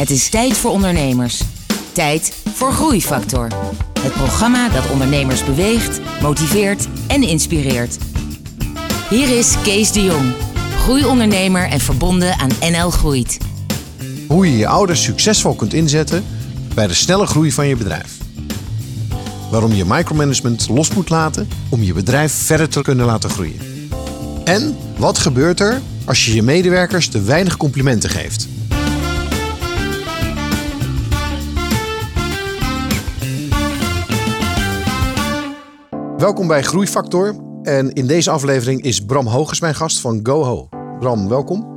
Het is tijd voor ondernemers. Tijd voor Groeifactor. Het programma dat ondernemers beweegt, motiveert en inspireert. Hier is Kees de Jong, groeiondernemer en verbonden aan NL Groeit. Hoe je je ouders succesvol kunt inzetten bij de snelle groei van je bedrijf. Waarom je micromanagement los moet laten om je bedrijf verder te kunnen laten groeien. En wat gebeurt er als je je medewerkers te weinig complimenten geeft? Welkom bij Groeifactor. En in deze aflevering is Bram Hoges mijn gast van GoHo. Bram, welkom.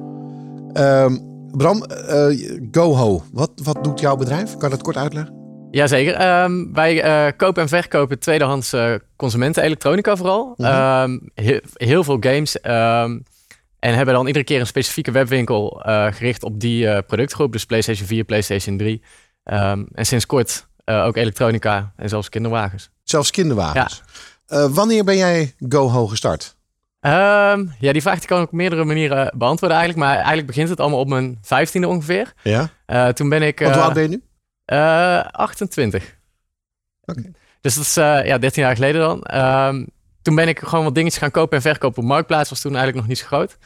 Ehm, Bram, eh, GoHo, wat, wat doet jouw bedrijf? Kan je dat kort uitleggen? Jazeker. Ehm wij eh, kopen en verkopen tweedehands uh, consumenten-elektronica vooral. Mhm. Ehm, he- heel veel games. en hebben dan iedere keer een specifieke webwinkel eh, gericht op die eh, productgroep. Dus PlayStation 4, PlayStation 3. Ehm, en sinds kort eh, ook elektronica en zelfs kinderwagens. Zelfs kinderwagens. Eh, wanneer ben jij GoHo gestart? Ehm, ja, die vraag kan ik op meerdere manieren beantwoorden eigenlijk. Maar eigenlijk begint het allemaal op mijn vijftiende ongeveer. Ja? Eh, toen ben ik... Hoe eh, oud ben je nu? Eh, 28. Oké. Dus dat is eh, ja, 13 jaar geleden dan. Ehm, toen ben ik gewoon wat dingetjes gaan kopen en verkopen op Marktplaats. Was toen eigenlijk nog niet zo groot.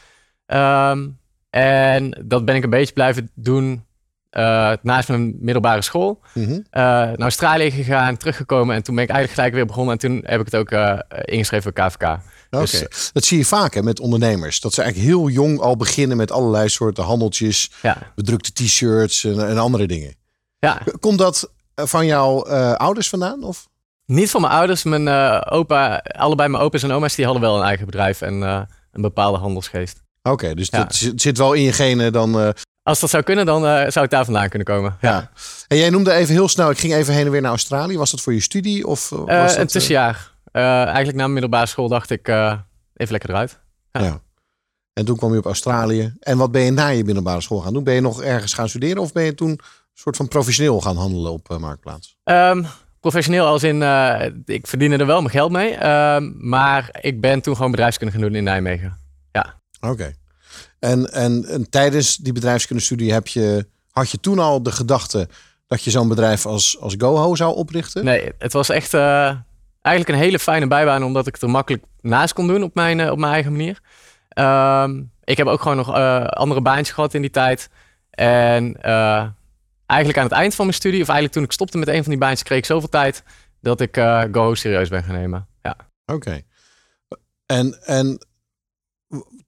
Ehm, en dat ben ik een beetje blijven doen eh, naast mijn middelbare school. Mhm. Eh, naar Australië gegaan, teruggekomen. En toen ben ik eigenlijk gelijk weer begonnen. En toen heb ik het ook eh, ingeschreven bij KVK. Oké. Dus, Dat zie je vaak hè, met ondernemers. Dat ze eigenlijk heel jong al beginnen met allerlei soorten handeltjes, ja, bedrukte t-shirts en, en andere dingen. ja. Komt dat van jouw ouders vandaan? Of? Niet van mijn ouders. Mijn opa, allebei mijn opa's en oma's, die hadden wel een eigen bedrijf. En een bepaalde handelsgeest. Oké, dus Ja. dat zit wel in je genen dan. Als dat zou kunnen, dan eh, zou het daar vandaan kunnen komen. ja. En jij noemde even heel snel, ik ging even heen en weer naar Australië. Was dat voor je studie? Of eh, Eh, was dat, een tussenjaar. Eigenlijk na mijn middelbare school dacht ik, even lekker eruit. ja. En toen kwam je op Australië. En wat ben je na je middelbare school gaan doen? Ben je nog ergens gaan studeren of ben je toen een soort van professioneel gaan handelen op Marktplaats? Ehm, professioneel als in, ik verdiende er wel mijn geld mee. Ehm, maar ik ben toen gewoon bedrijfskunde gaan doen in Nijmegen. Oké. En, en, en tijdens die bedrijfskundestudie heb je, had je toen al de gedachte dat je zo'n bedrijf als, als GoHo zou oprichten? Nee, het was echt eh, eigenlijk een hele fijne bijbaan, omdat ik het er makkelijk naast kon doen op mijn, eh, op mijn eigen manier. Ehm, ik heb ook gewoon nog eh, andere baantjes gehad in die tijd. En eigenlijk aan het eind van mijn studie, of eigenlijk toen ik stopte met een van die baantjes, kreeg ik zoveel tijd dat ik GoHo serieus ben gaan nemen. Ja. Oké. En, en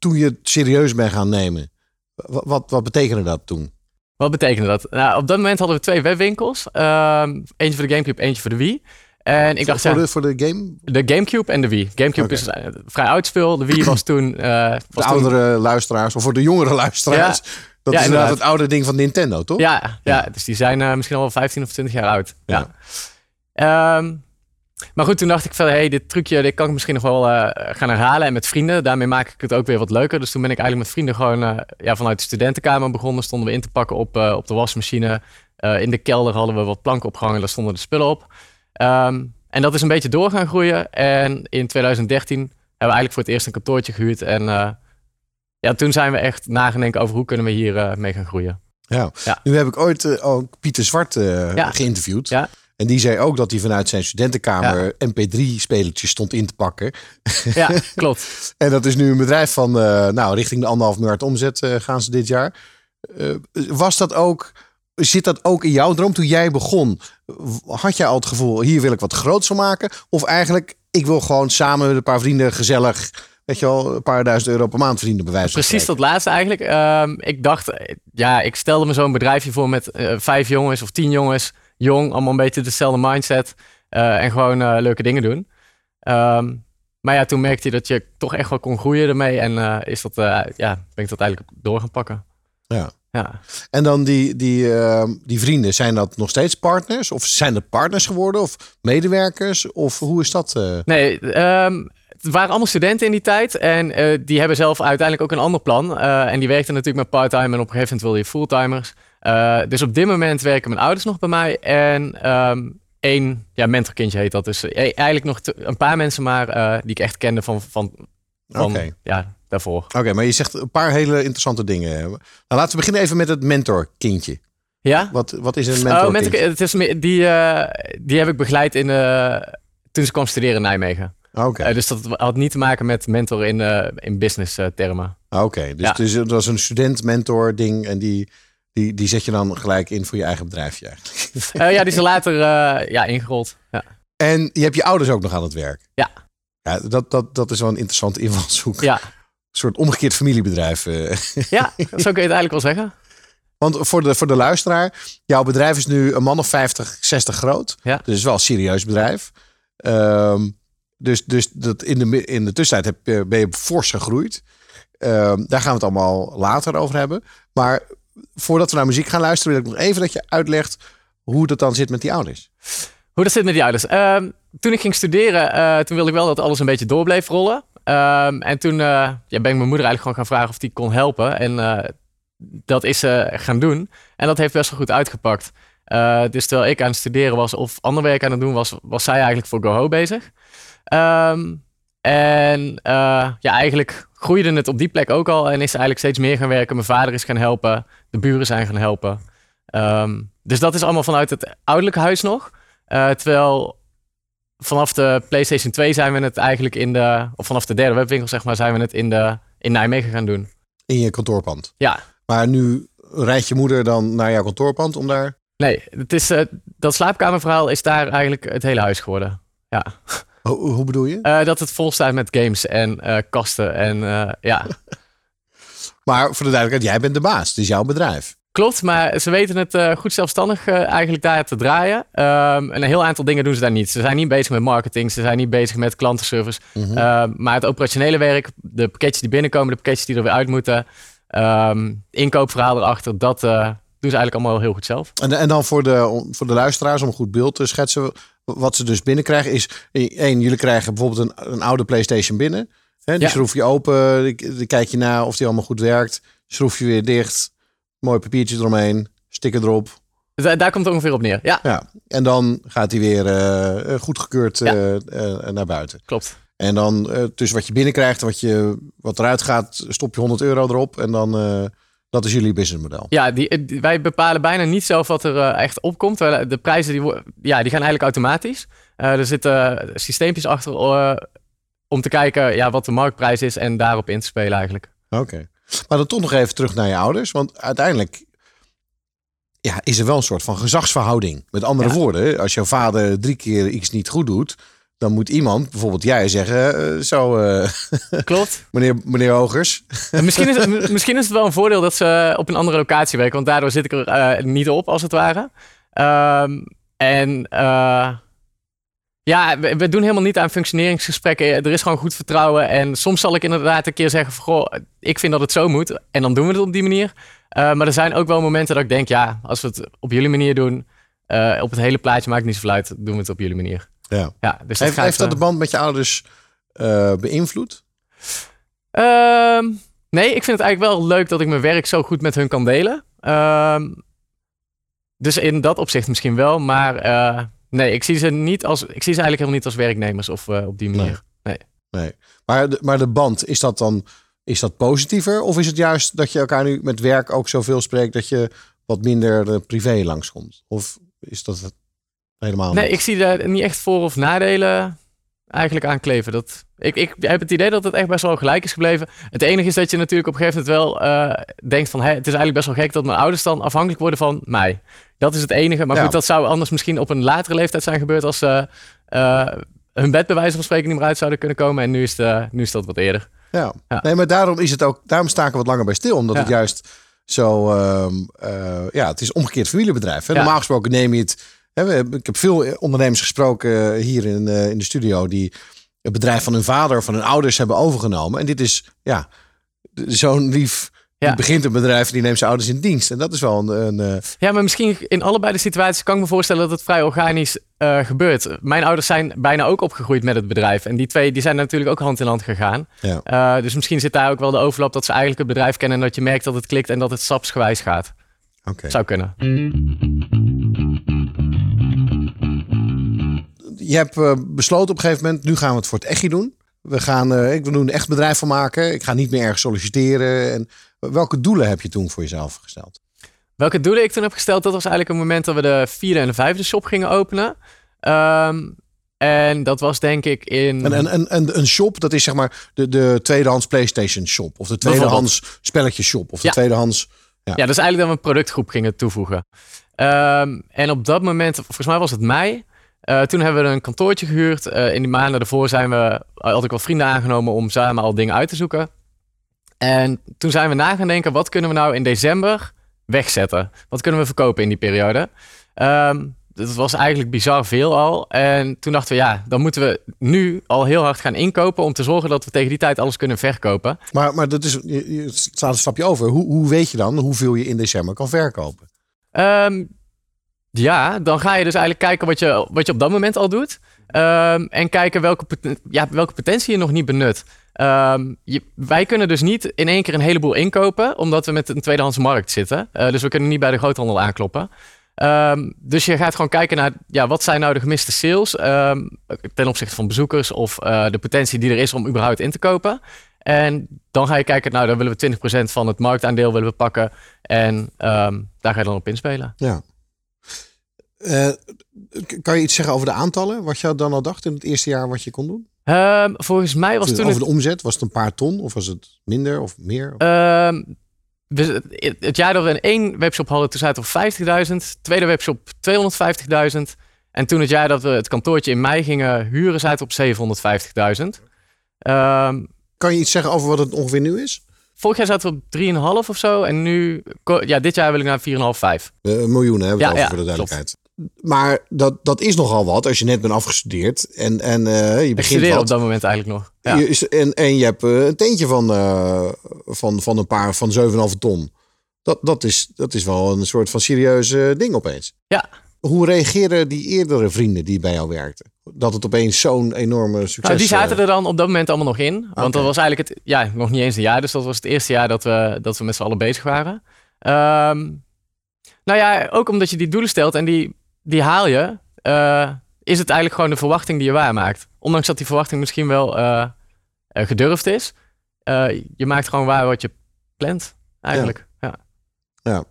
toen je het serieus bent gaan nemen, wat, wat, wat betekende dat toen? Wat betekende dat? Nou, op dat moment hadden we twee webwinkels. Ehm, eentje voor de Gamecube, eentje voor de Wii. En ik dacht, voor, ja, de, voor de game? de Gamecube en de Wii. Gamecube is eh, vrij oud speel. De Wii was toen... eh, De toen- oudere luisteraars, of voor de jongere luisteraars. Dat Ja, is inderdaad inderdaad. het oude ding van Nintendo, toch? Ja, ja, dus die zijn eh, misschien al wel 15 of 20 jaar oud. Ja. Ja. Maar goed, toen dacht ik van, hey, dit trucje dit kan ik misschien nog wel eh, gaan herhalen. En met vrienden, daarmee maak ik het ook weer wat leuker. Dus toen ben ik eigenlijk met vrienden gewoon eh, ja, vanuit de studentenkamer begonnen. Stonden we in te pakken op, eh, op de wasmachine. In de kelder hadden we wat planken opgehangen, daar stonden de spullen op. Ehm, en dat is een beetje door gaan groeien. En in 2013 hebben we eigenlijk voor het eerst een kantoortje gehuurd. En ja, toen zijn we echt nagedenken over hoe kunnen we hier mee gaan groeien. Ja. Ja. Nu heb ik ooit ook Pieter Zwart Ja. geïnterviewd. Ja. En die zei ook dat hij vanuit zijn studentenkamer MP3-spelertjes stond in te pakken. Ja, klopt. En dat is nu een bedrijf van, eh, nou, richting de anderhalf miljard omzet eh, gaan ze dit jaar. Eh, was dat ook, zit dat ook in jouw droom toen jij begon? Had jij al het gevoel, hier wil ik wat groots van maken? Of eigenlijk, ik wil gewoon samen met een paar vrienden gezellig, weet je wel, een paar duizend euro per maand verdienen bij wijze van Precies dat laatste eigenlijk. Ehm, ik dacht, ja, ik stelde me zo'n bedrijfje voor met vijf jongens of tien jongens. Jong, allemaal een beetje dezelfde mindset. eh, en gewoon eh, leuke dingen doen. Ehm, maar ja, toen merkte je dat je toch echt wel kon groeien ermee. En eh, is dat, ja, ben ik dat eigenlijk door gaan pakken. Ja. Ja. En dan die, die, eh, die vrienden, zijn dat nog steeds partners? Of zijn dat partners geworden? Of medewerkers? Of hoe is dat? Nee, ehm, het waren allemaal studenten in die tijd. En die hebben zelf uiteindelijk ook een ander plan. En die werkten natuurlijk met part-time. En op een gegeven moment wilde je fulltimers. Eh, dus op dit moment werken mijn ouders nog bij mij. En ehm één ja, mentorkindje heet dat. Dus eh, eigenlijk nog een paar mensen maar eh, die ik echt kende van, van, van Oké. ja, daarvoor. Oké, maar je zegt een paar hele interessante dingen. Nou, laten we beginnen even met het mentorkindje. Ja? Wat, wat is een mentor? Oh, mentor, het is, die, die heb ik begeleid in, toen ze kwam studeren in Nijmegen. Oké, Eh, dus dat had niet te maken met mentor in, in business termen. Oké, dus, Ja. dus dat was een student-mentor ding en die, die, die zet je dan gelijk in voor je eigen bedrijfje eigenlijk. Eh, ja, die is er later eh, ja, ingerold. Ja. En je hebt je ouders ook nog aan het werk. Ja. Ja, dat, dat, dat is wel een interessante invalshoek. Ja. Een soort omgekeerd familiebedrijf. eh. ja, zo kun je het eigenlijk wel zeggen. Want voor de, voor de luisteraar, jouw bedrijf is nu een man of 50, 60 groot. Ja. Dus het is wel een serieus bedrijf. Ehm, dus dus dat in, de, in de tussentijd heb, je- ben je fors gegroeid. Ehm, daar gaan we het allemaal later over hebben. Maar voordat we naar muziek gaan luisteren, wil ik nog even dat je uitlegt hoe dat dan zit met die ouders. Hoe dat zit met die ouders. Ehm, toen ik ging studeren, eh, toen wilde ik wel dat alles een beetje door bleef rollen. Ehm, en toen eh, ja, ben ik mijn moeder eigenlijk gewoon gaan vragen of die kon helpen. En eh, dat is ze gaan doen. En dat heeft best wel goed uitgepakt. Dus terwijl ik aan het studeren was of ander werk aan het doen was, was zij eigenlijk voor GoHo bezig. Ehm, en ja, eigenlijk groeide het op die plek ook al. En is eigenlijk steeds meer gaan werken. Mijn vader is gaan helpen. De buren zijn gaan helpen. Ehm, dus dat is allemaal vanuit het ouderlijke huis nog. Eh, terwijl vanaf de PlayStation 2 zijn we het eigenlijk in de, of vanaf de derde webwinkel zeg maar, zijn we het in, de, in Nijmegen gaan doen. In je kantoorpand. Ja, Maar nu rijdt je moeder dan naar jouw kantoorpand om daar... nee, het is, eh, dat slaapkamerverhaal is daar eigenlijk het hele huis geworden. Ja, Hoe, hoe bedoel je? Eh, dat het vol staat met games en eh, kasten en eh, ja. Maar voor de duidelijkheid, jij bent de baas. Het is jouw bedrijf. Klopt, maar ze weten het goed zelfstandig eigenlijk daar te draaien. Ehm, en een heel aantal dingen doen ze daar niet. Ze zijn niet bezig met marketing, ze zijn niet bezig met klantenservice. Mhm. Ehm, maar het operationele werk, de pakketjes die binnenkomen, de pakketjes die er weer uit moeten, ehm, inkoopverhaal erachter, dat doen ze eigenlijk allemaal heel goed zelf. En, en dan voor de, voor de luisteraars, om een goed beeld te schetsen. Wat ze dus binnenkrijgen is... één, jullie krijgen bijvoorbeeld een, een oude PlayStation binnen. Hè, die Ja. schroef je open, die, die kijk je na of die allemaal goed werkt. Schroef je weer dicht. Mooi papiertje eromheen. Sticker erop. Dus daar, komt het ongeveer op neer. Ja, Ja. En dan gaat hij weer eh, goedgekeurd Ja. eh, naar buiten. klopt. En dan tussen wat je binnenkrijgt en wat, je, wat eruit gaat, stop je 100 euro erop. En dan, dat is jullie businessmodel. Ja, die, eh, die- wij bepalen bijna niet zelf wat er eh, echt opkomt. De prijzen die, ja, die gaan eigenlijk automatisch. Eh, er zitten systeempjes achter eh, om te kijken ja, wat de marktprijs is en daarop in te spelen eigenlijk. Oké. Maar dan toch nog even terug naar je ouders. Want uiteindelijk ja, is er wel een soort van gezagsverhouding. Met andere Ja. woorden, als jouw vader drie keer iets niet goed doet... dan moet iemand, bijvoorbeeld jij, zeggen... eh, zo, eh, Klopt. meneer, meneer Hogers. En misschien, is het, misschien is het wel een voordeel dat ze op een andere locatie werken. Want daardoor zit ik er eh, niet op, als het ware. Ehm, en eh, ja, we, we doen helemaal niet aan functioneringsgesprekken. Er is gewoon goed vertrouwen. En soms zal ik inderdaad een keer zeggen van... Goh, ik vind dat het zo moet. En dan doen we het op die manier. Eh, maar er zijn ook wel momenten dat ik denk... Ja, als we het op jullie manier doen... eh, op het hele plaatje maakt niet zoveel uit. Doen we het op jullie manier. Ja. Ja, dus Heeft, dat eh, de band met je ouders eh, beïnvloed? Ehm, nee, ik vind het eigenlijk wel leuk dat ik mijn werk zo goed met hun kan delen. Ehm, dus in dat opzicht misschien wel. Maar eh, nee, ik zie ze niet als. Ik zie ze eigenlijk helemaal niet als werknemers of eh, op die manier. Nee. Maar de, maar de band, is dat dan is dat positiever? Of is het juist dat je elkaar nu met werk ook zoveel spreekt... dat je wat minder privé langskomt? Of is dat het helemaal Nee, niet? ik zie daar niet echt voor- of nadelen eigenlijk aan kleven. Dat, ik, ik heb het idee dat het echt best wel gelijk is gebleven. Het enige is dat je natuurlijk op een gegeven moment wel eh, denkt van... Hè, het is eigenlijk best wel gek dat mijn ouders dan afhankelijk worden van mij. Dat is het enige. Maar Ja. goed, dat zou anders misschien op een latere leeftijd zijn gebeurd... als ze eh, hun bed bij wijze van spreken niet meer uit zouden kunnen komen. En nu is, de, nu is dat wat eerder. Ja. Ja. nee, maar daarom is het ook, daarom sta ik er wat langer bij stil, omdat Ja. het juist zo, ehm, eh, ja, het is omgekeerd familiebedrijf. Hè? Normaal gesproken neem je het. Ik heb veel ondernemers gesproken hier in, eh, in de studio die het bedrijf van hun vader of van hun ouders hebben overgenomen. En dit is, ja, zo'n lief. Ja. Die begint een bedrijf en die neemt zijn ouders in dienst. En dat is wel een. een eh, Ja, maar misschien in allebei de situaties kan ik me voorstellen dat het vrij organisch eh, gebeurt. Mijn ouders zijn bijna ook opgegroeid met het bedrijf. En die twee die zijn natuurlijk ook hand in hand gegaan. Ja. Eh, dus misschien zit daar ook wel de overlap dat ze eigenlijk het bedrijf kennen... en dat je merkt dat het klikt en dat het stapsgewijs gaat. Oké. Zou kunnen. Je hebt eh, besloten op een gegeven moment, nu gaan we het voor het echtje doen. We gaan, eh, ik wil er een echt bedrijf van maken. Ik ga niet meer ergens solliciteren. En welke doelen heb je toen voor jezelf gesteld? Welke doelen ik toen heb gesteld, dat was eigenlijk een moment dat we de vierde en de vijfde shop gingen openen. Ehm, en dat was denk ik in... En, en, en, een shop, dat is zeg maar de, de tweedehands PlayStation shop. Of de tweedehands spelletjes shop. Of de tweedehands... Ja. ja, dat is eigenlijk dat we een productgroep gingen toevoegen. Ehm, en op dat moment, volgens mij was het mei... Uh, toen hebben we een kantoortje gehuurd. Uh, in die maanden daarvoor zijn we, had ik wat vrienden aangenomen om samen al dingen uit te zoeken. En toen zijn we na gaan denken, wat kunnen we nou in december wegzetten? Wat kunnen we verkopen in die periode? Um, dat was eigenlijk bizar veel al. En toen dachten we, ja, dan moeten we nu al heel hard gaan inkopen om te zorgen dat we tegen die tijd alles kunnen verkopen. Maar, maar dat is, je, staat een stapje over. Hoe, hoe weet je dan hoeveel je in december kan verkopen? Um, ja, dan ga je dus eigenlijk kijken wat je, wat je op dat moment al doet. Um, en kijken welke, ja, welke potentie je nog niet benut. Je, wij kunnen dus niet in één keer een heleboel inkopen, omdat we met een tweedehands markt zitten. Uh, dus we kunnen niet bij de groothandel aankloppen. Um, dus je gaat gewoon kijken naar ja, wat zijn nou de gemiste sales ten opzichte van bezoekers of uh, de potentie die er is om überhaupt in te kopen. En dan ga je kijken, nou dan willen we 20% van het marktaandeel willen we pakken en daar ga je dan op inspelen. Ja. Uh, kan je iets zeggen over de aantallen? Wat je dan al dacht in het eerste jaar wat je kon doen? Um, volgens mij was toen. Over de omzet, was het een paar ton of was het minder of meer? Um, het jaar dat we een één webshop hadden, toen zaten we op 50.000. Tweede webshop 250.000. En toen het jaar dat we het kantoortje in mei gingen huren, zaten we op 750.000. Um, ehm, kan je iets zeggen over wat het ongeveer nu is? Vorig jaar zaten we op 3,5 of zo. En nu, ja, dit jaar wil ik naar 4,5, 5. Uh, miljoen hebben we ja, over, ja, voor de duidelijkheid. Maar dat, dat is nogal wat als je net bent afgestudeerd. En, en uh, je begint wat. op dat moment eigenlijk nog. Ja. Je, en, en je hebt uh, een teentje van, uh, van, van een paar van 7,5 ton. Dat, dat, is, dat is wel een soort van serieuze ding opeens. Ja. Hoe reageren die eerdere vrienden die bij jou werkten? Dat het opeens zo'n enorme succes nou, Die zaten er dan op dat moment allemaal nog in. Want okay. dat was eigenlijk het, ja, nog niet eens een jaar. Dus dat was het eerste jaar dat we, dat we met z'n allen bezig waren. Um, nou ja, ook omdat je die doelen stelt en die die haal je, uh, is het eigenlijk gewoon de verwachting die je waarmaakt. Ondanks dat die verwachting misschien wel uh, gedurfd is. je maakt gewoon waar wat je plant, eigenlijk. Ja. ja. ja.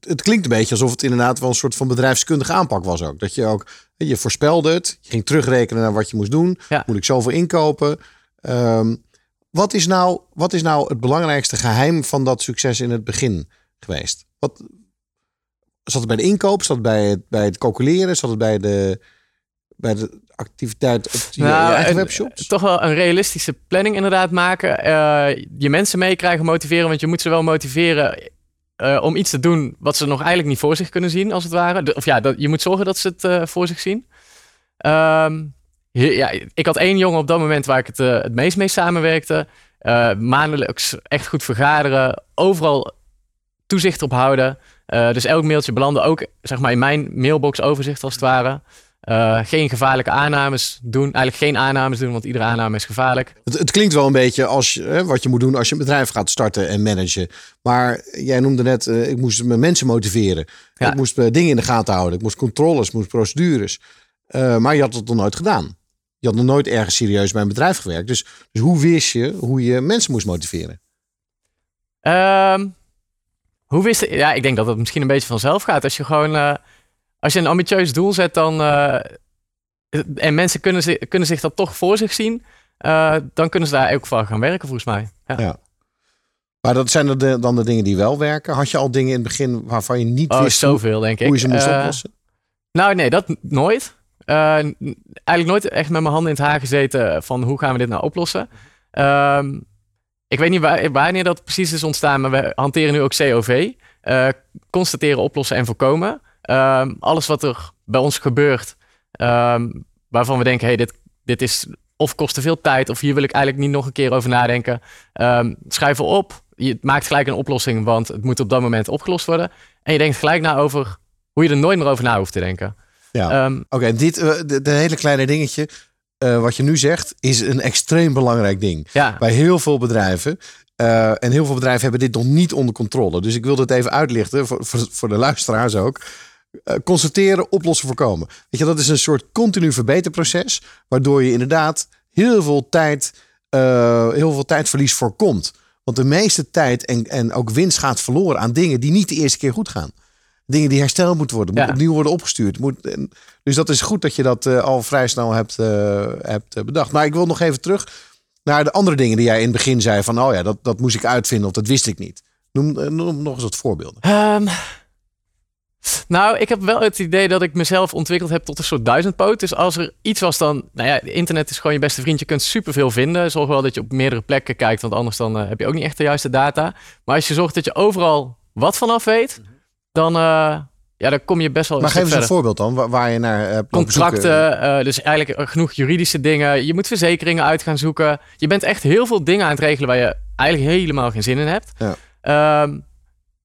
Het, klinkt een beetje alsof het inderdaad wel een soort van bedrijfskundige aanpak was ook. Dat je ook, je voorspelde het, je ging terugrekenen naar wat je moest doen. Ja. Moet ik zoveel inkopen? Um, wat, is nou, wat is nou het belangrijkste geheim van dat succes in het begin geweest? Wat, Zat het bij de inkoop? Zat het bij het, bij het calculeren? Zat het bij de, bij de activiteit op je, nou, eigen webshops? Toch wel een realistische planning inderdaad maken. Uh, je mensen meekrijgen, motiveren. Want je moet ze wel motiveren uh, om iets te doen wat ze nog eigenlijk niet voor zich kunnen zien, als het ware. of ja, dat, je moet zorgen dat ze het uh, voor zich zien. Um, ja, ik had één jongen op dat moment waar ik het, het meest mee samenwerkte. maandelijks echt goed vergaderen. Overal toezicht op houden. Dus elk mailtje belandde ook zeg maar, in mijn mailbox overzicht als het ware. Uh, geen gevaarlijke aannames doen. Eigenlijk geen aannames doen, want iedere aanname is gevaarlijk. Het, het klinkt wel een beetje als hè, wat je moet doen als je een bedrijf gaat starten en managen. Maar jij noemde net, uh, ik moest mijn mensen motiveren. Ja. Ik moest dingen in de gaten houden. Ik moest controles, moest procedures. maar je had het nog nooit gedaan. Je had nog nooit ergens serieus bij een bedrijf gewerkt. Dus, dus hoe wist je hoe je mensen moest motiveren? Um, hoe wist je? Ja, ik denk dat het misschien een beetje vanzelf gaat. Als je gewoon, als je een ambitieus doel zet, dan. Uh, en mensen kunnen, zich, kunnen zich dat toch voor zich zien. Uh, dan kunnen ze daar ook van gaan werken, volgens mij. Ja. ja. Maar dat zijn de, dan de dingen die wel werken. Had je al dingen in het begin waarvan je niet oh, wist zoveel, denk ik. hoe je ze moest oplossen? Nou, nee, dat nooit. eigenlijk nooit echt met mijn handen in het haar gezeten van hoe gaan we dit nou oplossen. Ehm, ik weet niet waar, wanneer dat precies is ontstaan, maar we hanteren nu ook COV. Eh, constateren, oplossen en voorkomen. Um, alles wat er bij ons gebeurt, um, waarvan we denken, hey, dit, dit is of kost te veel tijd, of hier wil ik eigenlijk niet nog een keer over nadenken. Um, schrijf op, je maakt gelijk een oplossing, want het moet op dat moment opgelost worden. En je denkt gelijk na over hoe je er nooit meer over na hoeft te denken. Ja. Oké, dit uh, de, de, hele kleine dingetje. Uh, wat je nu zegt, is een extreem belangrijk ding. Ja. Bij heel veel bedrijven. Uh, en heel veel bedrijven hebben dit nog niet onder controle. Dus ik wil het even uitlichten voor, voor, voor de luisteraars ook. Uh, constateren, oplossen, voorkomen. Weet je, dat is een soort continu verbeterproces. Waardoor je inderdaad heel veel tijd, heel veel tijdverlies voorkomt. Want de meeste tijd en, en ook winst gaat verloren aan dingen die niet de eerste keer goed gaan. Dingen die hersteld moeten worden, moet Ja. opnieuw worden opgestuurd. Moet, en- dus dat is goed dat je dat eh, al vrij snel hebt, eh, hebt eh, bedacht. Maar ik wil nog even terug naar de andere dingen die jij in het begin zei. Van, oh ja, dat, dat moest ik uitvinden of dat wist ik niet. Noem, eh, noem nog eens wat voorbeelden. Ehm, nou, ik heb wel het idee dat ik mezelf ontwikkeld heb tot een soort duizendpoot. Dus als er iets was dan... Nou ja, internet is gewoon je beste vriend. Je kunt superveel vinden. Zorg wel dat je op meerdere plekken kijkt. Want anders dan eh, heb je ook niet echt de juiste data. Maar als je zorgt dat je overal wat vanaf weet... Dan, eh, ja, dan kom je best wel een Maar geef eens een verder. voorbeeld dan, waar, waar je naar hebt zoeken. Contracten, eh, dus eigenlijk eh, genoeg juridische dingen. Je moet verzekeringen uit gaan zoeken. Je bent echt heel veel dingen aan het regelen waar je eigenlijk helemaal geen zin in hebt. Ja. Ehm,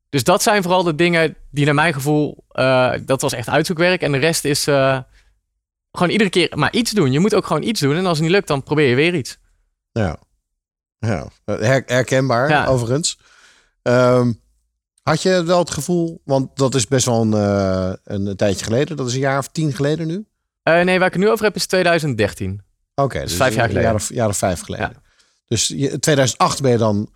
dus dat zijn vooral de dingen die naar mijn gevoel, eh, dat was echt uitzoekwerk. En de rest is eh, gewoon iedere keer maar iets doen. Je moet ook gewoon iets doen. En als het niet lukt, dan probeer je weer iets. Ja, ja. Her- herkenbaar Ja. overigens. Ehm, had je wel het gevoel, want dat is best wel een, eh, een tijdje geleden, dat is een jaar of tien geleden nu? Nee, waar ik het nu over heb is 2013. Oké, dus vijf jaar een geleden. jaar of, jaar of vijf geleden. Ja. Dus je, 2008 ben je dan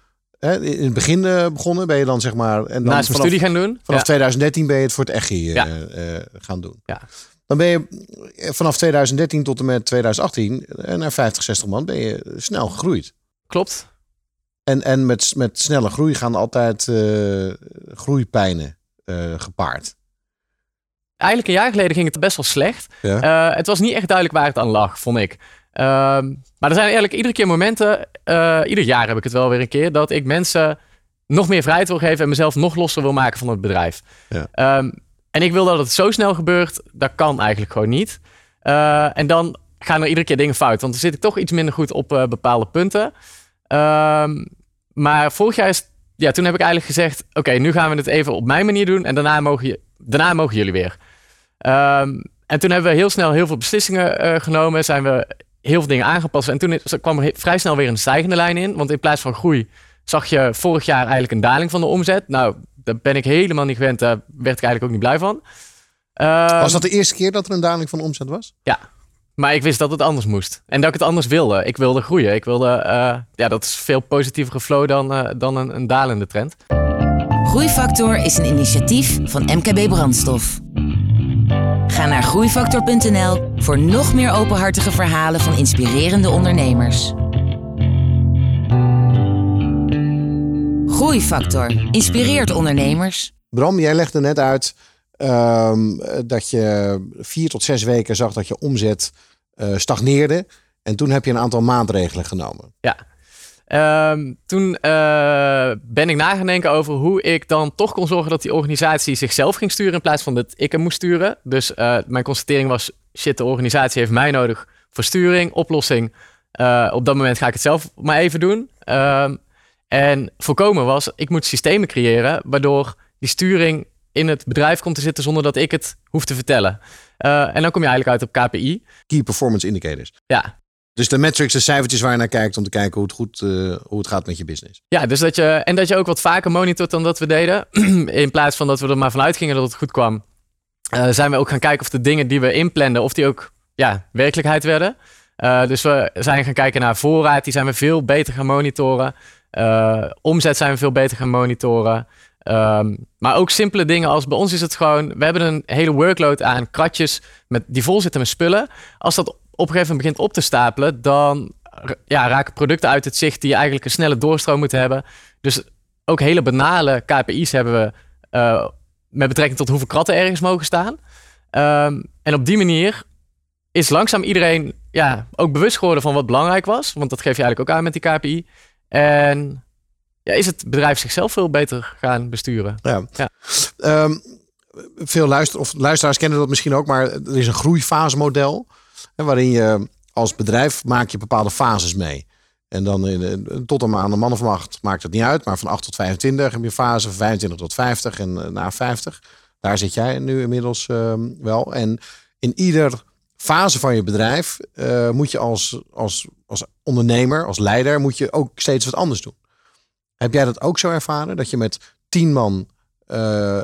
hè, in het begin eh, begonnen, ben je dan zeg maar... En dan Naast mijn vanaf, studie gaan doen. vanaf Ja. 2013 ben je het voor het echi eh, Ja. eh, gaan doen. Ja. Dan ben je eh, vanaf 2013 tot en met 2018 eh, naar 50, 60 man ben je snel gegroeid. Klopt. En, en met, met snelle groei gaan altijd eh, groeipijnen eh, gepaard. Eigenlijk een jaar geleden ging het best wel slecht. Ja. Eh, het was niet echt duidelijk waar het aan lag, vond ik. Ehm, maar er zijn eigenlijk iedere keer momenten, eh, ieder jaar heb ik het wel weer een keer, dat ik mensen nog meer vrijheid wil geven en mezelf nog losser wil maken van het bedrijf. Ja. Ehm, en ik wil dat het zo snel gebeurt, dat kan eigenlijk gewoon niet. Eh, en dan gaan er iedere keer dingen fout, want dan zit ik toch iets minder goed op eh, bepaalde punten. Ehm, maar vorig jaar is, ja, toen heb ik eigenlijk gezegd, oké, nu gaan we het even op mijn manier doen en daarna mogen, je, daarna mogen jullie weer. En toen hebben we heel snel heel veel beslissingen genomen. Zijn we heel veel dingen aangepast. En toen is- kwam er vrij snel weer een stijgende lijn in. Want in plaats van groei zag je vorig jaar eigenlijk een daling van de omzet. Nou, daar ben ik helemaal niet gewend. Daar werd ik eigenlijk ook niet blij van. Ehm, was dat de eerste keer dat er een daling van omzet was? Ja. Maar ik wist dat het anders moest. En dat ik het anders wilde. Ik wilde groeien. Ik wilde... eh, ja, dat is veel positievere flow dan, eh, dan een, een dalende trend. Groeifactor is een initiatief van MKB Brandstof. Ga naar groeifactor.nl voor nog meer openhartige verhalen van inspirerende ondernemers. Groeifactor inspireert ondernemers. Bram, jij legde net uit ehm, dat je vier tot zes weken zag dat je omzet eh, stagneerde. En toen heb je een aantal maatregelen genomen. Ja. Ehm, toen eh, ben ik na gaan denken over hoe ik dan toch kon zorgen dat die organisatie zichzelf ging sturen in plaats van dat ik hem moest sturen. Dus eh, mijn constatering was, shit, de organisatie heeft mij nodig voor sturing, oplossing. Eh, op dat moment ga ik het zelf maar even doen. Ehm, en voorkomen was, ik moet systemen creëren waardoor die sturing in het bedrijf komt te zitten zonder dat ik het hoef te vertellen. En dan kom je eigenlijk uit op KPI. Key Performance Indicators. Ja, Dus de metrics, de cijfertjes waar je naar kijkt om te kijken hoe het, goed, eh, hoe het gaat met je business. Ja, dus dat je, en dat je ook wat vaker monitort dan dat we deden. In plaats van dat we er maar vanuit gingen dat het goed kwam, eh, zijn we ook gaan kijken of de dingen die we inplanden, of die ook ja, werkelijkheid werden. Eh, dus we zijn gaan kijken naar voorraad, die zijn we veel beter gaan monitoren. Omzet zijn we veel beter gaan monitoren. Ehm, maar ook simpele dingen als bij ons is het gewoon, we hebben een hele workload aan kratjes met, die vol zitten met spullen. Als dat op een gegeven moment begint op te stapelen, dan ja, raken producten uit het zicht die eigenlijk een snelle doorstroom moeten hebben. Dus ook hele banale KPI's hebben we eh, met betrekking tot hoeveel kratten ergens mogen staan. Ehm, en op die manier is langzaam iedereen ja, ook bewust geworden van wat belangrijk was. Want dat geef je eigenlijk ook aan met die KPI. En ja, is het bedrijf zichzelf veel beter gaan besturen. Ja. Ja. Ehm, veel luister, of luisteraars kennen dat misschien ook, maar er is een groeifasemodel. Hè, waarin je als bedrijf maak je bepaalde fases mee. En dan in, in- tot een aan een man of macht maakt het niet uit. Maar van 8 tot 25 heb je fase, van 25 tot 50 en eh, na 50. Daar zit jij nu inmiddels ehm, wel. En in ieder fase van je bedrijf eh, moet je als, als, als ondernemer, als leider, moet je ook steeds wat anders doen. Heb jij dat ook zo ervaren? Dat je met 10 man, eh,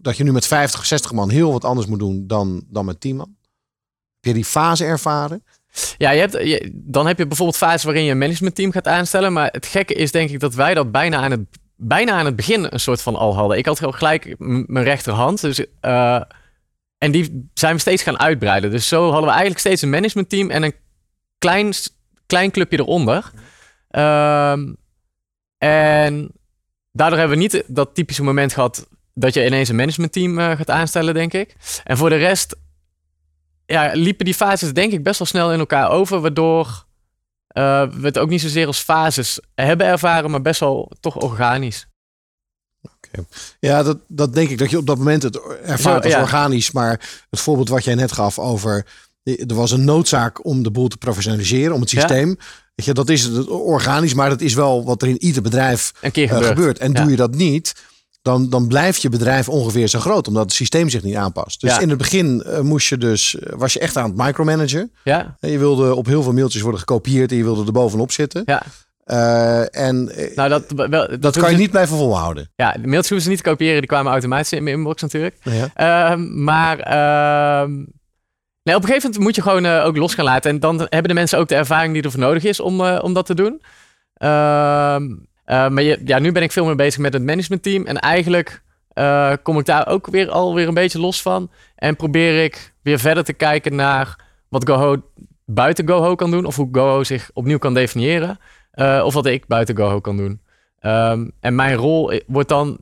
dat je nu met 50, 60 man heel wat anders moet doen dan, dan met 10 man? Die fase ervaren? Ja, je hebt, dan heb je bijvoorbeeld fases waarin je een managementteam gaat aanstellen. Maar het gekke is denk ik dat wij dat bijna aan het, bijna aan het begin een soort van al hadden. Ik had gelijk mijn rechterhand. Dus, eh, en die zijn we steeds gaan uitbreiden. Dus zo hadden we eigenlijk steeds een managementteam en een klein, klein clubje eronder. Ehm, en daardoor hebben we niet dat typische moment gehad dat je ineens een managementteam eh, gaat aanstellen, denk ik. En voor de rest ja, liepen die fases denk ik best wel snel in elkaar over, waardoor eh, we het ook niet zozeer als fases hebben ervaren, maar best wel toch organisch. Ja, dat, dat denk ik dat je op dat moment het ervaart als ja. organisch. Maar het voorbeeld wat jij net gaf over. Er was een noodzaak om de boel te professionaliseren, om het Ja. systeem. Weet je, dat is het organisch, maar dat is wel wat er in ieder bedrijf Een keer eh, gebeurt. En Ja. doe je dat niet, dan, dan blijft je bedrijf ongeveer zo groot, omdat het systeem zich niet aanpast. Dus Ja. in het begin eh, moest je dus, eh, was je echt aan het micromanagen. Ja, En Je wilde op heel veel mailtjes worden gekopieerd en je wilde er bovenop zitten. ja. Eh, en eh, Nou, dat, wel, dat kan je niet blijven volhouden. Ja, de mailtjes hoeven ze niet te kopiëren, die kwamen automatisch in mijn inbox natuurlijk. Ja. Ehm, maar ehm, nee, op een gegeven moment moet je gewoon eh, ook los gaan laten. En dan hebben de mensen ook de ervaring die ervoor nodig is om, eh, om dat te doen. Ehm, eh, maar je, ja, nu ben ik veel meer bezig met het managementteam. En eigenlijk eh, kom ik daar ook weer alweer een beetje los van. En probeer ik weer verder te kijken naar wat GoHo buiten GoHo kan doen. Of hoe GoHo zich opnieuw kan definiëren. Eh, of wat ik buiten GoHo kan doen. Ehm, en mijn rol wordt dan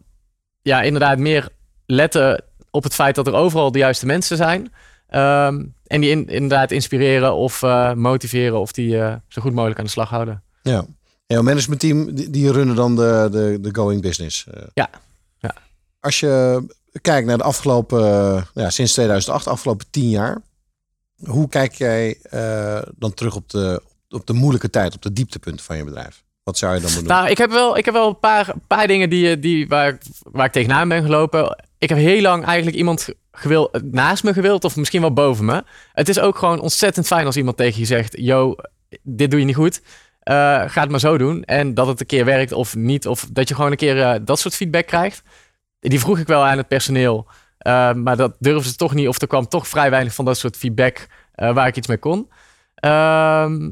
ja, inderdaad meer letten op het feit dat er overal de juiste mensen zijn. Ehm, en die in- inderdaad inspireren of motiveren of die zo goed mogelijk aan de slag houden. Ja. En jouw managementteam, die, die runnen dan de, de, de going business. eh. Ja. Ja. Als je kijkt naar de afgelopen, eh, ja, sinds 2008, afgelopen tien jaar. Hoe kijk jij eh, dan terug op de, op de moeilijke tijd, op de dieptepunten van je bedrijf? Wat zou je dan moeten doen? Nou, ik heb wel, ik heb wel een paar, paar dingen die, die, waar, ik- waar ik tegenaan ben gelopen. Ik heb heel lang eigenlijk iemand gewil, naast me gewild, of misschien wel boven me. Het is ook gewoon ontzettend fijn als iemand tegen je zegt: Yo, dit doe je niet goed. Eh, ga het maar zo doen. En dat het een keer werkt of niet. Of dat je gewoon een keer eh, dat soort feedback krijgt. Die vroeg ik wel aan het personeel. Eh, maar dat durfden ze toch niet. Of er kwam toch vrij weinig van dat soort feedback waar ik iets mee kon. Ehm,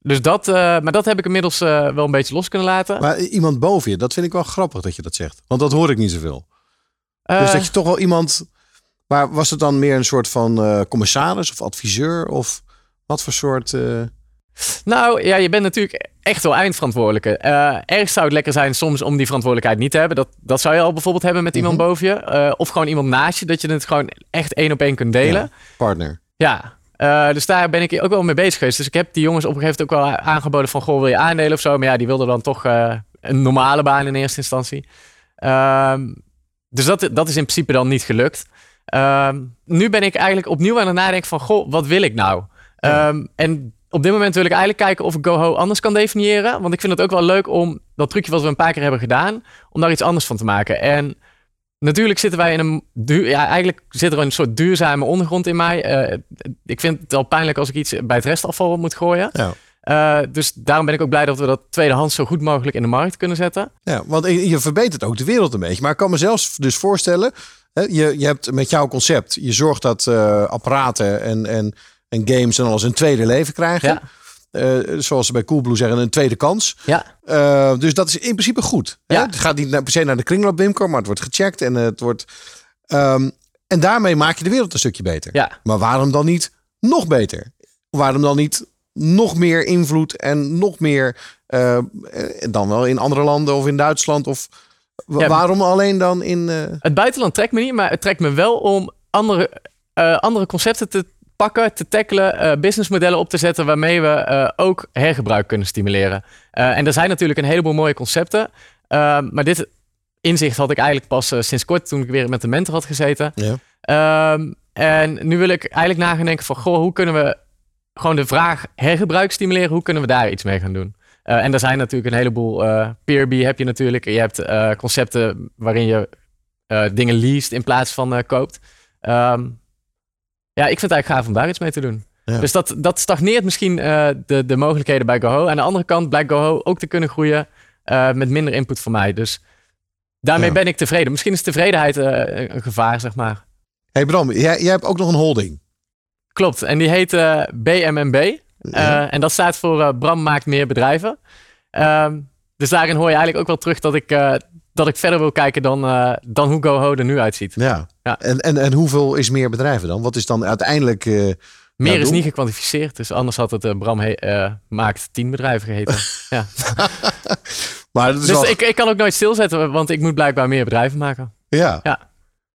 dus dat, maar dat heb ik inmiddels wel een beetje los kunnen laten. Maar iemand boven je, dat vind ik wel grappig dat je dat zegt. Want dat hoor ik niet zoveel. Dus dat je toch wel iemand... Maar was het dan meer een soort van commissaris of adviseur? Of wat voor soort... Nou ja, je bent natuurlijk echt wel eindverantwoordelijke. Eh ergens zou het lekker zijn soms om die verantwoordelijkheid niet te hebben. Dat, dat zou je al bijvoorbeeld hebben met iemand Mhm. boven je. Eh, of gewoon iemand naast je, dat je het gewoon echt één op één kunt delen. Ja. partner? Ja, eh, dus daar ben ik ook wel mee bezig geweest. Dus ik heb die jongens op een gegeven moment ook wel aangeboden van... Goh, wil je aandelen of zo? Maar ja, die wilden dan toch een normale baan in eerste instantie. Ehm, dus dat, dat is in principe dan niet gelukt. Ehm, nu ben ik eigenlijk opnieuw aan het nadenken van... Goh, wat wil ik nou? Ehm, en op dit moment wil ik eigenlijk kijken of ik GoHo anders kan definiëren. Want ik vind het ook wel leuk om dat trucje wat we een paar keer hebben gedaan... om daar iets anders van te maken. En natuurlijk zitten wij in een... duur- ja, eigenlijk zit er een soort duurzame ondergrond in mij. Eh, ik vind het al pijnlijk als ik iets bij het restafval moet gooien. Ja. Eh, dus daarom ben ik ook blij dat we dat tweedehands zo goed mogelijk in de markt kunnen zetten. Ja, want je je verbetert ook de wereld een beetje. Maar ik kan me zelfs dus voorstellen, hè, je, je hebt met jouw concept, je zorgt dat eh, apparaten en, en, en games en alles een tweede leven krijgen. Ja. Eh, zoals ze bij Coolblue zeggen, een tweede kans. Ja, Eh, dus dat is in principe goed. Hè? Ja. Het gaat niet per se naar de kringloop Wimco, maar het wordt gecheckt en het wordt. ehm, en daarmee maak je de wereld een stukje beter. ja. Maar waarom dan niet nog beter? Waarom dan niet nog meer invloed en nog meer eh, dan wel in andere landen of in Duitsland of Ja. waarom alleen dan in Het buitenland trekt me niet, maar het trekt me wel om andere, andere concepten te pakken, te tackelen, eh, businessmodellen op te zetten waarmee we eh, ook hergebruik kunnen stimuleren. Eh, en er zijn natuurlijk een heleboel mooie concepten, maar dit inzicht had ik eigenlijk pas sinds kort toen ik weer met de mentor had gezeten. ja. Ehm, en nu wil ik eigenlijk na gaan denken van, goh, hoe kunnen we gewoon de vraag hergebruik stimuleren? Hoe kunnen we daar iets mee gaan doen? En er zijn natuurlijk een heleboel, Peerby heb je natuurlijk. Je hebt concepten waarin je dingen leest in plaats van koopt. Ehm, ja, ik vind het eigenlijk gaaf om daar iets mee te doen. Ja. Dus dat, dat stagneert misschien eh, de, de mogelijkheden bij GoHo. Aan de andere kant blijkt GoHo ook te kunnen groeien eh, met minder input van mij. Dus daarmee Ja. ben ik tevreden. Misschien is tevredenheid eh, een gevaar, zeg maar. Hey Bram, jij, jij hebt ook nog een holding. Klopt, en die heet BMMB. En dat staat voor Bram maakt meer bedrijven. Ehm, dus daarin hoor je eigenlijk ook wel terug dat ik, dat ik verder wil kijken dan, dan hoe GoHo er nu uitziet. Ja. Ja. En, en, en hoeveel is meer bedrijven dan? Wat is dan uiteindelijk... meer is niet gekwantificeerd. Dus anders had het Bram maakt tien bedrijven geheten. ja. maar dat is dus ik, ik kan ook nooit stilzetten, want ik moet blijkbaar meer bedrijven maken. Ja. ja.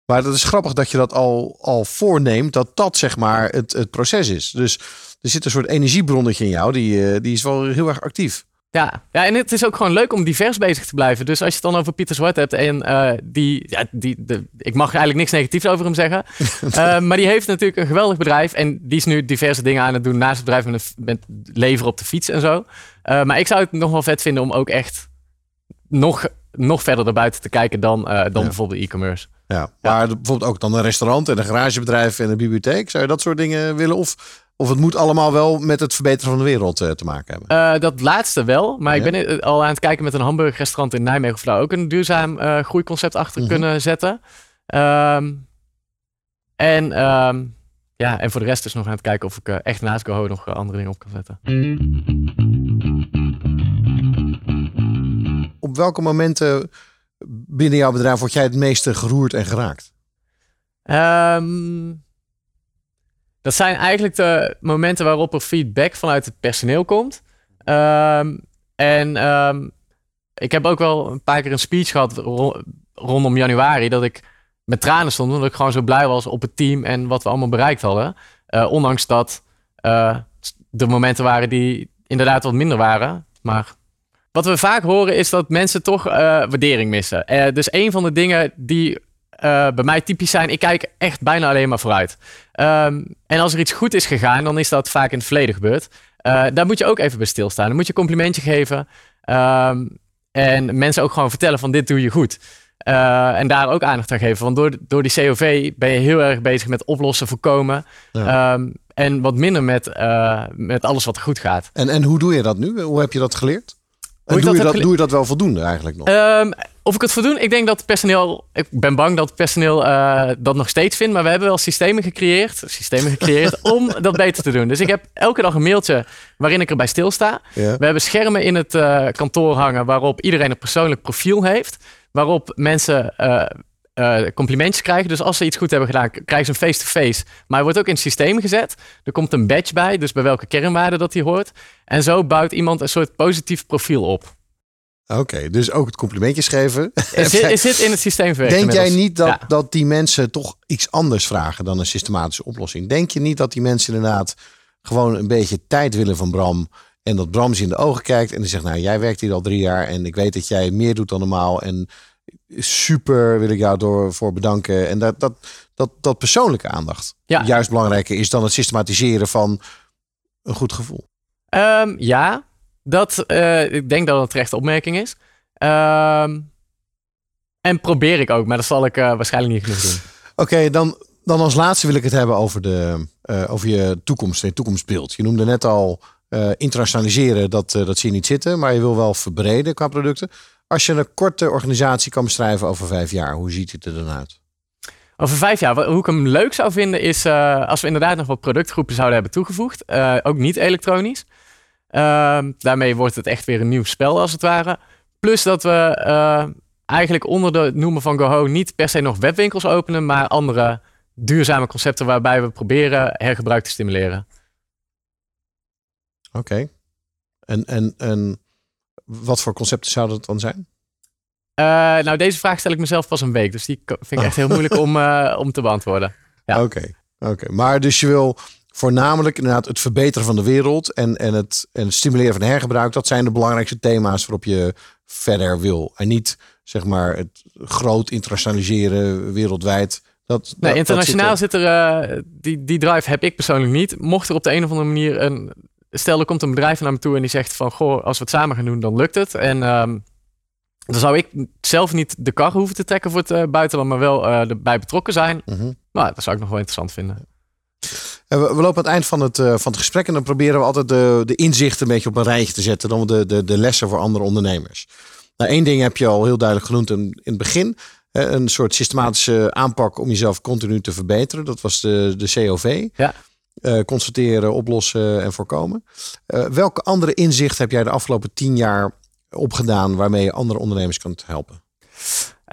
Maar dat is grappig dat je dat al, al voorneemt, dat dat zeg maar het, het proces is. Dus er zit een soort energiebronnetje in jou, die, eh, die is wel heel erg actief. Ja, ja, en het is ook gewoon leuk om divers bezig te blijven. Dus als je het dan over Pieter Zwart hebt en uh, die, ja, die de, ik mag eigenlijk niks negatiefs over hem zeggen. uh, maar die heeft natuurlijk een geweldig bedrijf en die is nu diverse dingen aan het doen naast het bedrijf met, met leveren op de fiets en zo. Uh, maar ik zou het nog wel vet vinden om ook echt nog, nog verder erbuiten te kijken dan, dan bijvoorbeeld e-commerce. Ja, maar bijvoorbeeld ook dan een restaurant en een garagebedrijf en een bibliotheek. Zou je dat soort dingen willen? Of, of het moet allemaal wel met het verbeteren van de wereld uh, te maken hebben? Uh, dat laatste wel. Maar ik ben al aan het kijken met een hamburgerrestaurant in Nijmegen. Of daar ook een duurzaam uh, groeiconcept achter mhm. kunnen zetten. Um, en, um, ja, en voor de rest is nog aan het kijken of ik echt naast GoHo nog andere dingen op kan zetten. Op welke momenten binnen jouw bedrijf word jij het meeste geroerd en geraakt? Um, dat zijn eigenlijk de momenten waarop er feedback vanuit het personeel komt. Um, en um, ik heb ook wel een paar keer een speech gehad rondom januari. Dat ik met tranen stond. Omdat ik gewoon zo blij was op het team en wat we allemaal bereikt hadden. Uh, ondanks dat uh, de momenten waren die inderdaad wat minder waren. Maar wat we vaak horen is dat mensen toch uh, waardering missen. Dus een van de dingen die bij mij typisch zijn, ik kijk echt bijna alleen maar vooruit. Um, en als er iets goed is gegaan, dan is dat vaak in het verleden gebeurd. daar moet je ook even bij stilstaan. Dan moet je een complimentje geven. Um, en mensen ook gewoon vertellen van dit doe je goed. en daar ook aandacht aan geven. Want door, door die COV ben je heel erg bezig met oplossen, voorkomen. Ja. Um, en wat minder met, met alles wat goed gaat. En, en hoe doe je dat nu? Hoe heb je dat geleerd? Doe, je dat, doe je dat wel voldoende eigenlijk nog? Um, of ik het voldoende? Ik denk dat personeel... Ik ben bang dat personeel uh, dat nog steeds vindt. Maar we hebben wel systemen gecreëerd. Systemen gecreëerd om dat beter te doen. Dus ik heb elke dag een mailtje waarin ik erbij stilsta. Ja. We hebben schermen in het uh, kantoor hangen waarop iedereen een persoonlijk profiel heeft. Waarop mensen uh, uh, complimentjes krijgen. Dus als ze iets goed hebben gedaan, krijgen ze een face-to-face. Maar hij wordt ook in het systeem gezet. Er komt een badge bij, dus bij welke kernwaarde dat hij hoort. En zo bouwt iemand een soort positief profiel op. Oké, dus ook het complimentjes geven. Is zit in het systeem verwerkt. Denk jij niet dat, dat die mensen toch iets anders vragen dan een systematische oplossing? Denk je niet dat die mensen inderdaad gewoon een beetje tijd willen van Bram? En dat Bram ze in de ogen kijkt en die zegt, nou jij werkt hier al drie jaar en ik weet dat jij meer doet dan normaal. En super, wil ik jou door voor bedanken. En dat, dat, dat, dat persoonlijke aandacht ja. juist belangrijker is dan het systematiseren van een goed gevoel. Um, ja, dat, uh, ik denk dat het terecht opmerking is. Um, en probeer ik ook, maar dat zal ik uh, waarschijnlijk niet genoeg doen. Oké, dan, dan als laatste wil ik het hebben over, de, uh, over je toekomst, je toekomstbeeld. Je noemde net al internationaliseren, dat, dat zie je niet zitten, maar je wil wel verbreden qua producten. Als je een korte organisatie kan beschrijven over vijf jaar, hoe ziet het er dan uit? Over vijf jaar, hoe ik hem leuk zou vinden, is uh, als we inderdaad nog wat productgroepen zouden hebben toegevoegd. Uh, ook niet elektronisch. Uh, daarmee wordt het echt weer een nieuw spel, als het ware. Plus dat we eh, eigenlijk onder de noemen van GoHo niet per se nog webwinkels openen, maar andere duurzame concepten waarbij we proberen hergebruik te stimuleren. Oké. Okay. En, en, en wat voor concepten zouden het dan zijn? Uh, nou, deze vraag stel ik mezelf pas een week. Dus die vind ik echt heel moeilijk om, uh, om te beantwoorden. Oké, ja. oké. Okay, okay. Maar dus je wil voornamelijk inderdaad het verbeteren van de wereld en, en, het, en het stimuleren van hergebruik. Dat zijn de belangrijkste thema's waarop je verder wil. En niet zeg maar het groot internationaliseren wereldwijd. Dat, nee, internationaal zit er, zit er uh, die, die drive heb ik persoonlijk niet. Mocht er op de een of andere manier een stel er komt een bedrijf naar me toe en die zegt van, goh, als we het samen gaan doen, dan lukt het. En um, dan zou ik zelf niet de kar hoeven te trekken voor het uh, buitenland, maar wel uh, erbij betrokken zijn. Mm -hmm. Nou, dat zou ik nog wel interessant vinden. We, we, lopen aan het eind van het, uh, van het gesprek en dan proberen we altijd de, de inzichten een beetje op een rijtje te zetten. Dan de, de, de lessen voor andere ondernemers. Nou, één ding heb je al heel duidelijk genoemd in, in het begin. Een soort systematische aanpak om jezelf continu te verbeteren. Dat was de, de COV. Ja. Eh, constateren, oplossen en voorkomen. Uh, welke andere inzicht heb jij de afgelopen tien jaar opgedaan waarmee je andere ondernemers kan helpen?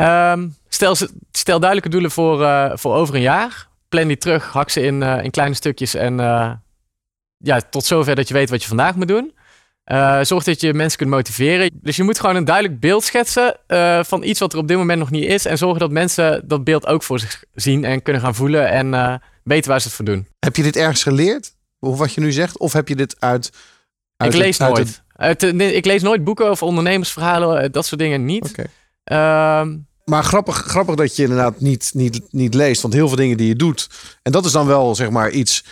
Um, stel, stel duidelijke doelen voor, uh, voor over een jaar. Plan die terug, hak ze in, in kleine stukjes en ja, tot zover dat je weet wat je vandaag moet doen. Zorg dat je mensen kunt motiveren. Dus je moet gewoon een duidelijk beeld schetsen van iets wat er op dit moment nog niet is. En zorgen dat mensen dat beeld ook voor zich zien en kunnen gaan voelen en weten waar ze het voor doen. Heb je dit ergens geleerd? Of wat je nu zegt? Of heb je dit uit. uit ik lees het, nooit. Uit het... ik lees nooit boeken over ondernemersverhalen, dat soort dingen niet. Okay. Um, maar grappig, grappig dat je inderdaad niet, niet, niet leest. Want heel veel dingen die je doet. En dat is dan wel zeg maar iets.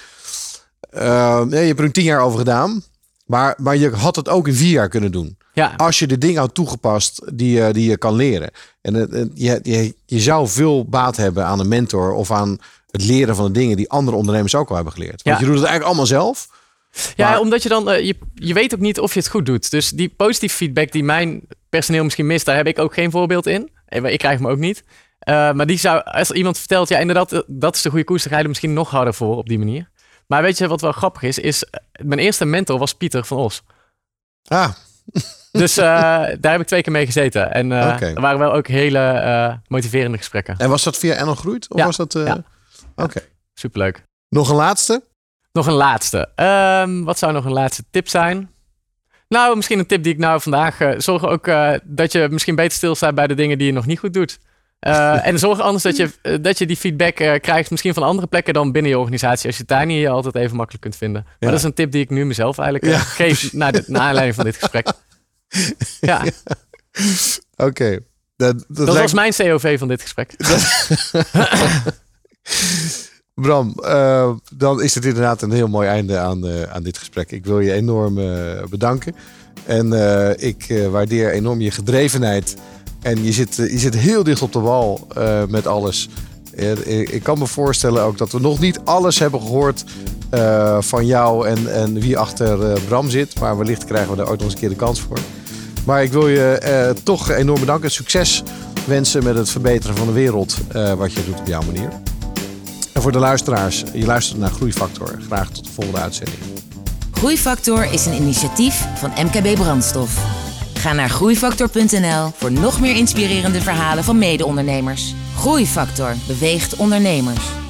nee, je hebt er een tien jaar over gedaan. Maar, maar je had het ook in vier jaar kunnen doen. Ja. Als je de dingen had toegepast die, die je kan leren. En je, je, je zou veel baat hebben aan een mentor of aan het leren van de dingen die andere ondernemers ook al hebben geleerd. Want je doet het eigenlijk allemaal zelf. Ja, omdat je dan, uh, je, je weet ook niet of je het goed doet. Dus die positieve feedback die mijn personeel misschien mist, daar heb ik ook geen voorbeeld in. Ik krijg me ook niet. Uh, maar die zou, als iemand vertelt, ja, inderdaad, dat is de goede koers, dan ga je er misschien nog harder voor op die manier. Maar weet je wat wel grappig is? is mijn eerste mentor was Pieter van Os. Ah. Dus uh, daar heb ik twee keer mee gezeten. En uh, okay. er waren wel ook hele motiverende gesprekken. En was dat via NL Groeit? Of ja. was dat... Ja. Oké. Okay. Superleuk. Nog een laatste? Nog een laatste. Um, wat zou nog een laatste tip zijn? Nou, misschien een tip die ik nou vandaag... zorg ook dat je misschien beter stilstaat bij de dingen die je nog niet goed doet. Uh, en zorg anders dat je, dat je die feedback krijgt, misschien van andere plekken dan binnen je organisatie, als je het daar niet altijd even makkelijk kunt vinden. Maar ja. dat is een tip die ik nu mezelf eigenlijk ja. geef naar, de, naar aanleiding van dit gesprek. Ja. ja. Oké. Okay. Dat, dat, dat lijkt... was mijn COV van dit gesprek. Bram, dan is het inderdaad een heel mooi einde aan, aan dit gesprek. Ik wil je enorm bedanken. En ik waardeer enorm je gedrevenheid en je zit, je zit heel dicht op de wal met alles. Ik kan me voorstellen ook dat we nog niet alles hebben gehoord van jou en, en wie achter Bram zit. Maar wellicht krijgen we daar ooit nog eens een keer de kans voor. Maar ik wil je toch enorm bedanken. Succes wensen met het verbeteren van de wereld. wat je doet op jouw manier. En voor de luisteraars, je luistert naar Groeifactor. Graag tot de volgende uitzending. Groeifactor is een initiatief van MKB Brandstof. Ga naar groeifactor.nl voor nog meer inspirerende verhalen van mede-ondernemers. Groeifactor beweegt ondernemers.